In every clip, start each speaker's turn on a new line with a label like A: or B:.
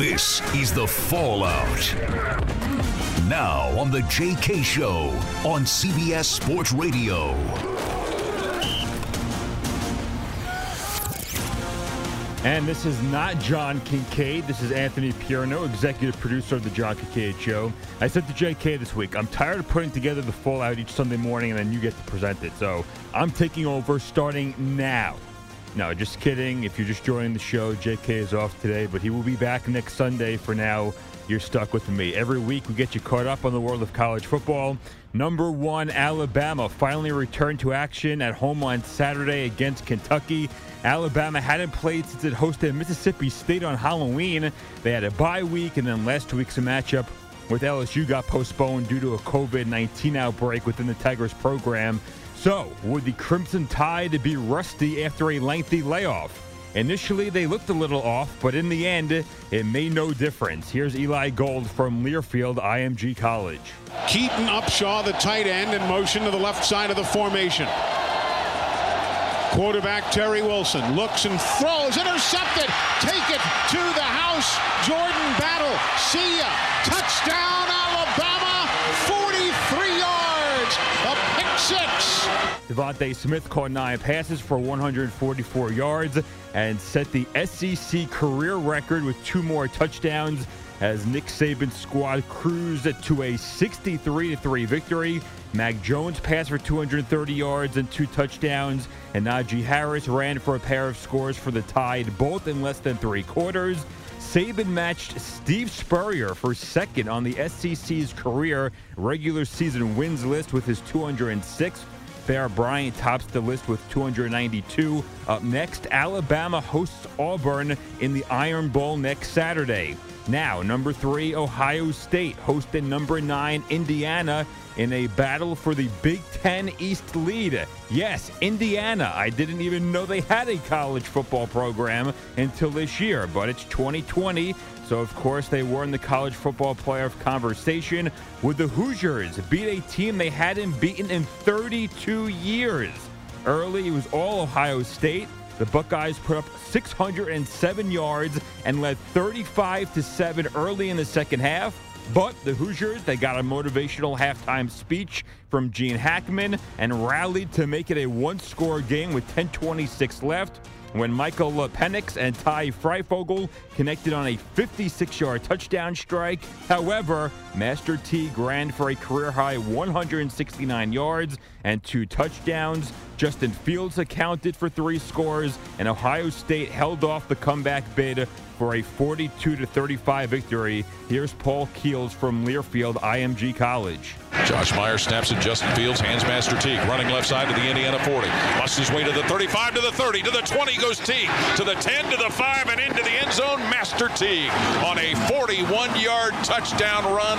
A: This is the Fallout. Now on the JK Show on CBS Sports Radio.
B: And this is not John Kincade. This is Anthony Pierno, executive producer of the John Kincade Show. I said to JK this week, I'm tired of putting together the Fallout each Sunday morning and then you get to present it. So I'm taking over starting now. No, just kidding. If you're just joining the show, JK is off today, but he will be back next Sunday. For now, you're stuck with me. Every week, we get you caught up on the world of college football. Number one, Alabama finally returned to action at home on Saturday against Kentucky. Alabama hadn't played since it hosted Mississippi State on Halloween. They had a bye week, and then last week's matchup with LSU got postponed due to a COVID 19 outbreak within the Tigers program. So, would the Crimson Tide be rusty after a lengthy layoff? Initially, they looked a little off, but in the end, it made no difference. Here's Eli Gold from Learfield IMG College.
C: Keaton Upshaw, the tight end, in motion to the left side of the formation. Quarterback Terry Wilson looks and throws, intercepted. Take it to the house. Jordan Battle. See ya. Touchdown, Alabama. 43 yards. A pick six.
B: DeVonta Smith caught nine passes for 144 yards and set the SEC career record with two more touchdowns as Nick Saban's squad cruised to a 63 3 victory. Mac Jones passed for 230 yards and two touchdowns, and Najee Harris ran for a pair of scores for the Tide, both in less than three quarters. Saban matched Steve Spurrier for second on the SEC's career regular season wins list with his 206. Bear Bryant tops the list with 292. Up next, Alabama hosts Auburn in the Iron Bowl next Saturday. Now, number three, Ohio State hosting number nine, Indiana, in a battle for the Big Ten East lead. Yes, Indiana. I didn't even know they had a college football program until this year, but it's 2020. So, of course, they were in the college football playoff conversation with the Hoosiers, beat a team they hadn't beaten in 32 years. Early, it was all Ohio State. The Buckeyes put up 607 yards and led 35 to 7 early in the second half. But the Hoosiers, they got a motivational halftime speech from Gene Hackman and rallied to make it a one-score game with 10:26 left when Michael Penix and Ty Fryfogle connected on a 56-yard touchdown strike. However, Master Teague ran for a career-high 169 yards and two touchdowns. Justin Fields accounted for three scores, and Ohio State held off the comeback bid for a 42 35 victory. Here's Paul Keels from Learfield IMG College.
D: Josh Meyer snaps it. Justin Fields hands Master Teague. Running left side to the Indiana 40. Busts his way to the 35, to the 30, to the 20 goes Teague. To the 10, to the 5, and into the end zone. Master Teague on a 41 yard touchdown run,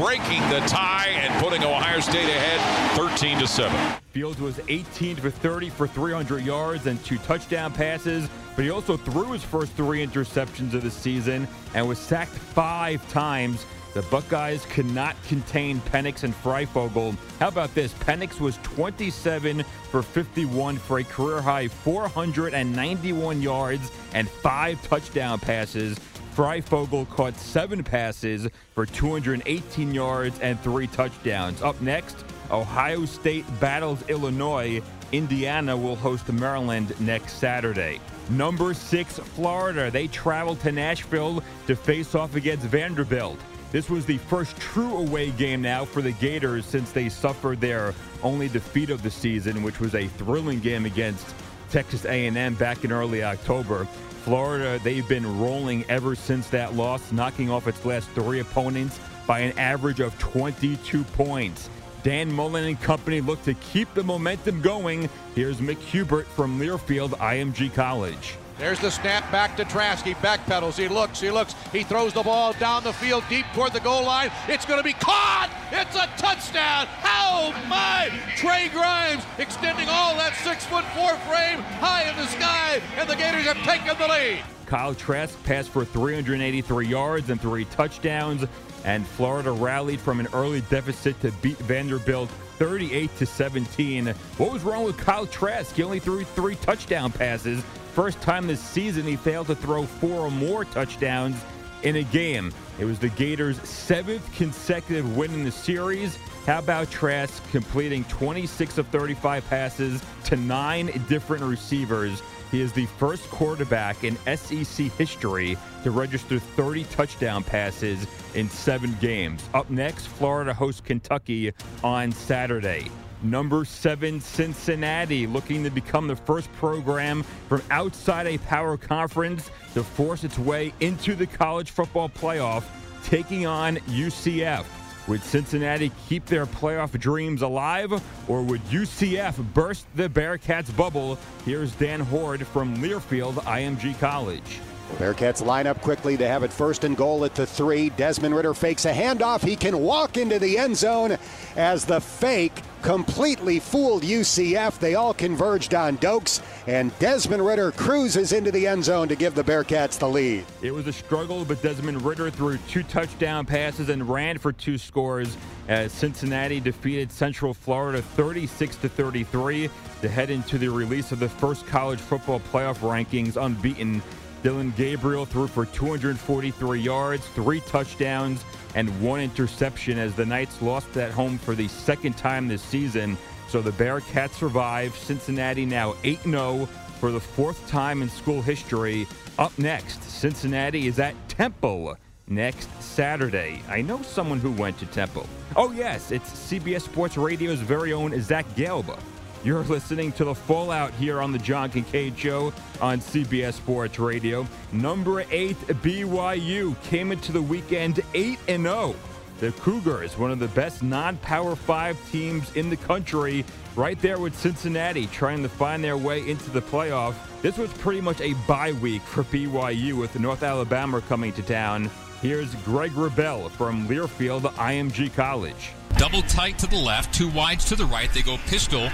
D: breaking the tie and putting Ohio State ahead 13 to 7.
B: Fields was 18 for 30 for 300 yards and two touchdown passes, but he also threw his first three interceptions of the season and was sacked five times. The Buckeyes could not contain Penix and Fryfogle. How about this? Penix was 27 for 51 for a career high 491 yards and five touchdown passes. Fryfogle caught seven passes for 218 yards and three touchdowns. Up next, Ohio State battles Illinois. Indiana will host Maryland next Saturday. Number six, Florida. They travel to Nashville to face off against Vanderbilt. This was the first true away game now for the Gators since they suffered their only defeat of the season, which was a thrilling game against Texas A&M back in early October. Florida, they've been rolling ever since that loss, knocking off its last three opponents by an average of 22 points. Dan Mullen and company look to keep the momentum going. Here's Mick Hubert from Learfield IMG College.
C: There's the snap back to Trask. He backpedals. He looks. He looks. He throws the ball down the field deep toward the goal line. It's going to be caught. It's a touchdown. Oh my! Trey Grimes extending all that six foot four frame high in the sky, and the Gators have taken the lead.
B: Kyle Trask passed for 383 yards and three touchdowns, and Florida rallied from an early deficit to beat Vanderbilt 38 to 17. What was wrong with Kyle Trask? He only threw three touchdown passes First time this season he failed to throw four or more touchdowns in a game. It was the Gators' seventh consecutive win in the series. How about Trask completing 26 of 35 passes to nine different receivers? He is the first quarterback in SEC history to register 30 touchdown passes in seven games. Up next, Florida hosts Kentucky on Saturday. Number seven, Cincinnati, looking to become the first program from outside a power conference to force its way into the college football playoff, taking on UCF. Would Cincinnati keep their playoff dreams alive, or would UCF burst the Bearcats' bubble? Here's Dan Hoard from Learfield IMG College.
E: Bearcats line up quickly to have it first and goal at the three. Desmond Ridder fakes a handoff. He can walk into the end zone as the fake completely fooled UCF. They all converged on Doaks, and Desmond Ridder cruises into the end zone to give the Bearcats the lead.
B: It was a struggle, but Desmond Ridder threw two touchdown passes and ran for two scores as Cincinnati defeated Central Florida 36 to 33 to head into the release of the first college football playoff rankings unbeaten Dillon Gabriel threw for 243 yards, three touchdowns, and one interception as the Knights lost at home for the second time this season. So the Bearcats survive. Cincinnati now 8 0 for the fourth time in school history. Up next, Cincinnati is at Temple next Saturday. I know someone who went to Temple. Oh, yes, it's CBS Sports Radio's very own Zach Gelb. You're listening to the Fallout here on the John Kincade Show on CBS Sports Radio. Number eight, BYU came into the weekend 8 and 0. The Cougars, one of the best non Power 5 teams in the country, right there with Cincinnati, trying to find their way into the playoff. This was pretty much a bye week for BYU with North Alabama coming to town. Here's Greg Wrubell from Learfield IMG College.
F: Double tight to the left, two wides to the right. They go pistol.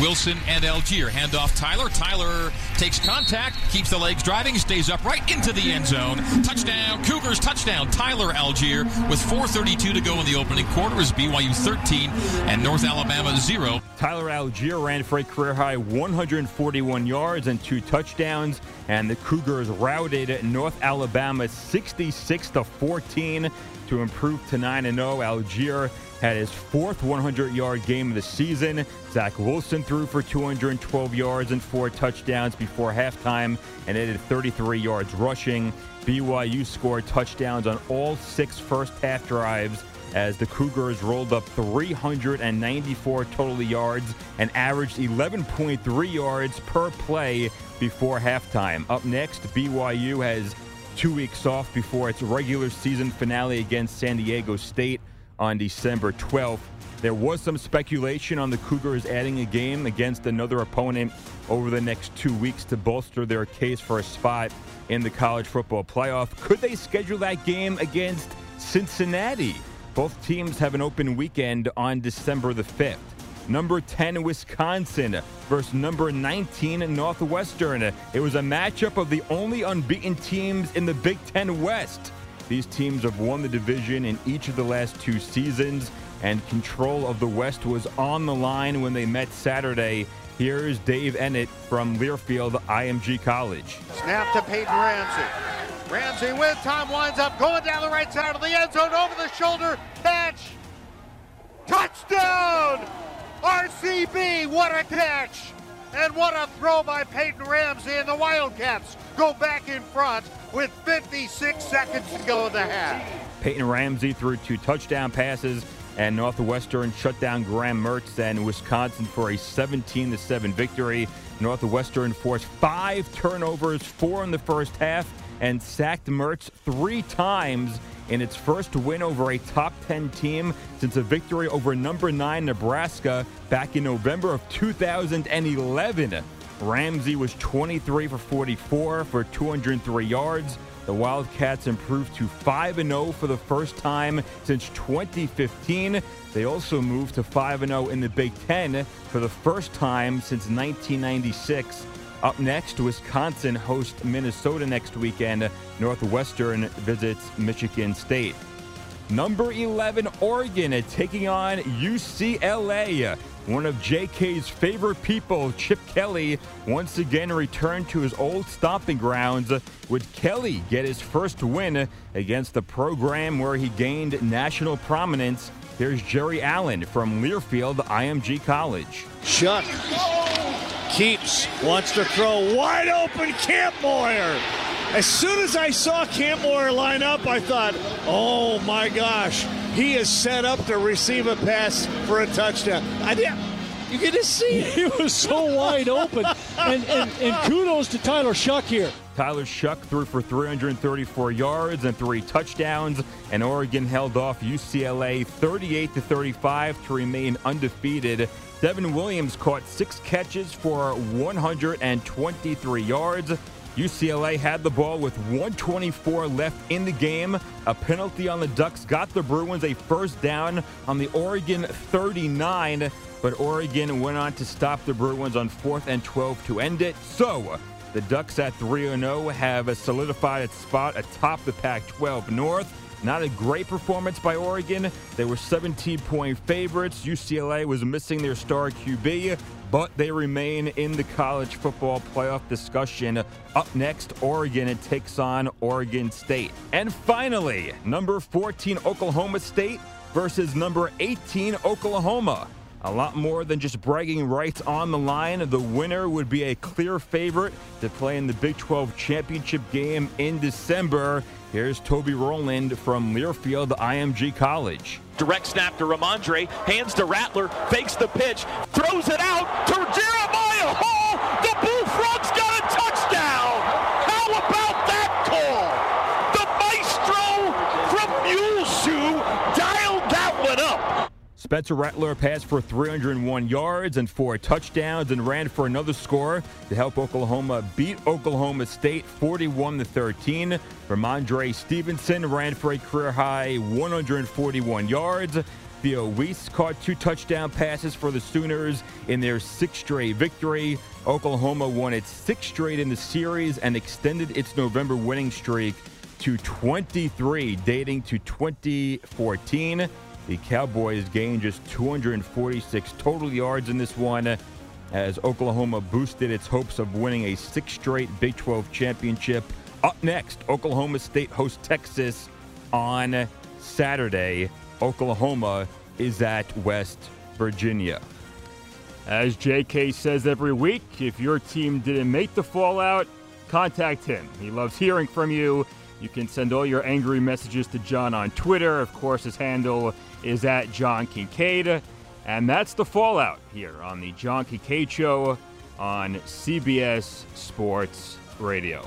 F: Wilson and Allgeier. hand off Tyler. Tyler takes contact, keeps the legs driving, stays upright into the end zone. Touchdown, Cougars touchdown. Tyler Allgeier with 4:32 to go in the opening quarter is BYU 13 and North Alabama 0.
B: Tyler Allgeier ran for a career high 141 yards and two touchdowns, and the Cougars routed North Alabama 66 to 14 to improve to 9 0. Allgeier had his fourth 100 yard game of the season. Zach Wilson threw for 212 yards and four touchdowns before halftime and added 33 yards rushing. BYU scored touchdowns on all six first half drives as the Cougars rolled up 394 total yards and averaged 11.3 yards per play before halftime. Up next, BYU has two weeks off before its regular season finale against San Diego State on December 12th. There was some speculation on the Cougars adding a game against another opponent over the next two weeks to bolster their case for a spot in the college football playoff. Could they schedule that game against Cincinnati? Both teams have an open weekend on December the 5th. Number 10, Wisconsin versus number 19, Northwestern. It was a matchup of the only unbeaten teams in the Big Ten West. These teams have won the division in each of the last two seasons, and control of the West was on the line when they met Saturday. Here's Dave Eanet from Learfield IMG College.
G: Snap to Peyton Ramsey. Ramsey with time winds up going down the right side of the end zone over the shoulder. Catch. Touchdown! RCB, what a catch! And what a throw by Peyton Ramsey, and the Wildcats go back in front with 56 seconds to go in the half.
B: Peyton Ramsey threw two touchdown passes, and Northwestern shut down Graham Mertz and Wisconsin for a 17 7 victory. Northwestern forced five turnovers, four in the first half, and sacked Mertz three times in its first win over a top 10 team since a victory over number 9 Nebraska back in November of 2011. Ramsey was 23 for 44 for 203 yards. The Wildcats improved to 5 0 for the first time since 2015. They also moved to 5 0 in the Big Ten for the first time since 1996. Up next, Wisconsin hosts Minnesota next weekend. Northwestern visits Michigan State. Number 11, Oregon, taking on UCLA. One of JK's favorite people, Chip Kelly, once again returned to his old stomping grounds. Would Kelly get his first win against the program where he gained national prominence? Here's Jerry Allen from Learfield IMG College.
H: Shough keeps, wants to throw wide open Kampmoyer. As soon as I saw Kampmoyer line up, I thought, oh my gosh, he is set up to receive a pass for a touchdown. I did. You can just see it.
I: He was so wide open. And, and, and kudos to Tyler Shough here.
B: Tyler Shough threw for 334 yards and three touchdowns, and Oregon held off UCLA 38 to 35 to remain undefeated. Devin Williams caught six catches for 123 yards. UCLA had the ball with 124 left in the game. A penalty on the Ducks got the Bruins a first down on the Oregon 39, but Oregon went on to stop the Bruins on 4th and 12 to end it. So, the Ducks at 3 0 have solidified its spot atop the Pac 12 North. Not a great performance by Oregon. They were 17 point favorites. UCLA was missing their star QB, but they remain in the college football playoff discussion. Up next, Oregon takes on Oregon State. And finally, number 14 Oklahoma State versus number 18 Oklahoma. A lot more than just bragging rights on the line. The winner would be a clear favorite to play in the Big 12 championship game in December. Here's Toby Rowland from Learfield IMG College.
J: Direct snap to Rhamondre, hands to Rattler, fakes the pitch, throws it out to Jeremiah Hall. The Bullfrogs got a touchdown. How about that call? The maestro from Muleshoe dialed that one up.
B: Spencer Rattler passed for 301 yards and four touchdowns and ran for another score to help Oklahoma beat Oklahoma State 41 to 13. Rhamondre Stevenson ran for a career high 141 yards. Theo Wease caught two touchdown passes for the Sooners in their sixth straight victory. Oklahoma won its sixth straight in the series and extended its November winning streak to 23, dating to 2014. The Cowboys gained just 246 total yards in this one as Oklahoma boosted its hopes of winning a six straight Big 12 championship. Up next, Oklahoma State hosts Texas on Saturday. Oklahoma is at West Virginia. As JK says every week, if your team didn't make the fallout, contact him. He loves hearing from you. You can send all your angry messages to John on Twitter. Of course, his handle is at John Kincade. And that's the fallout here on the John Kincade Show on CBS Sports Radio.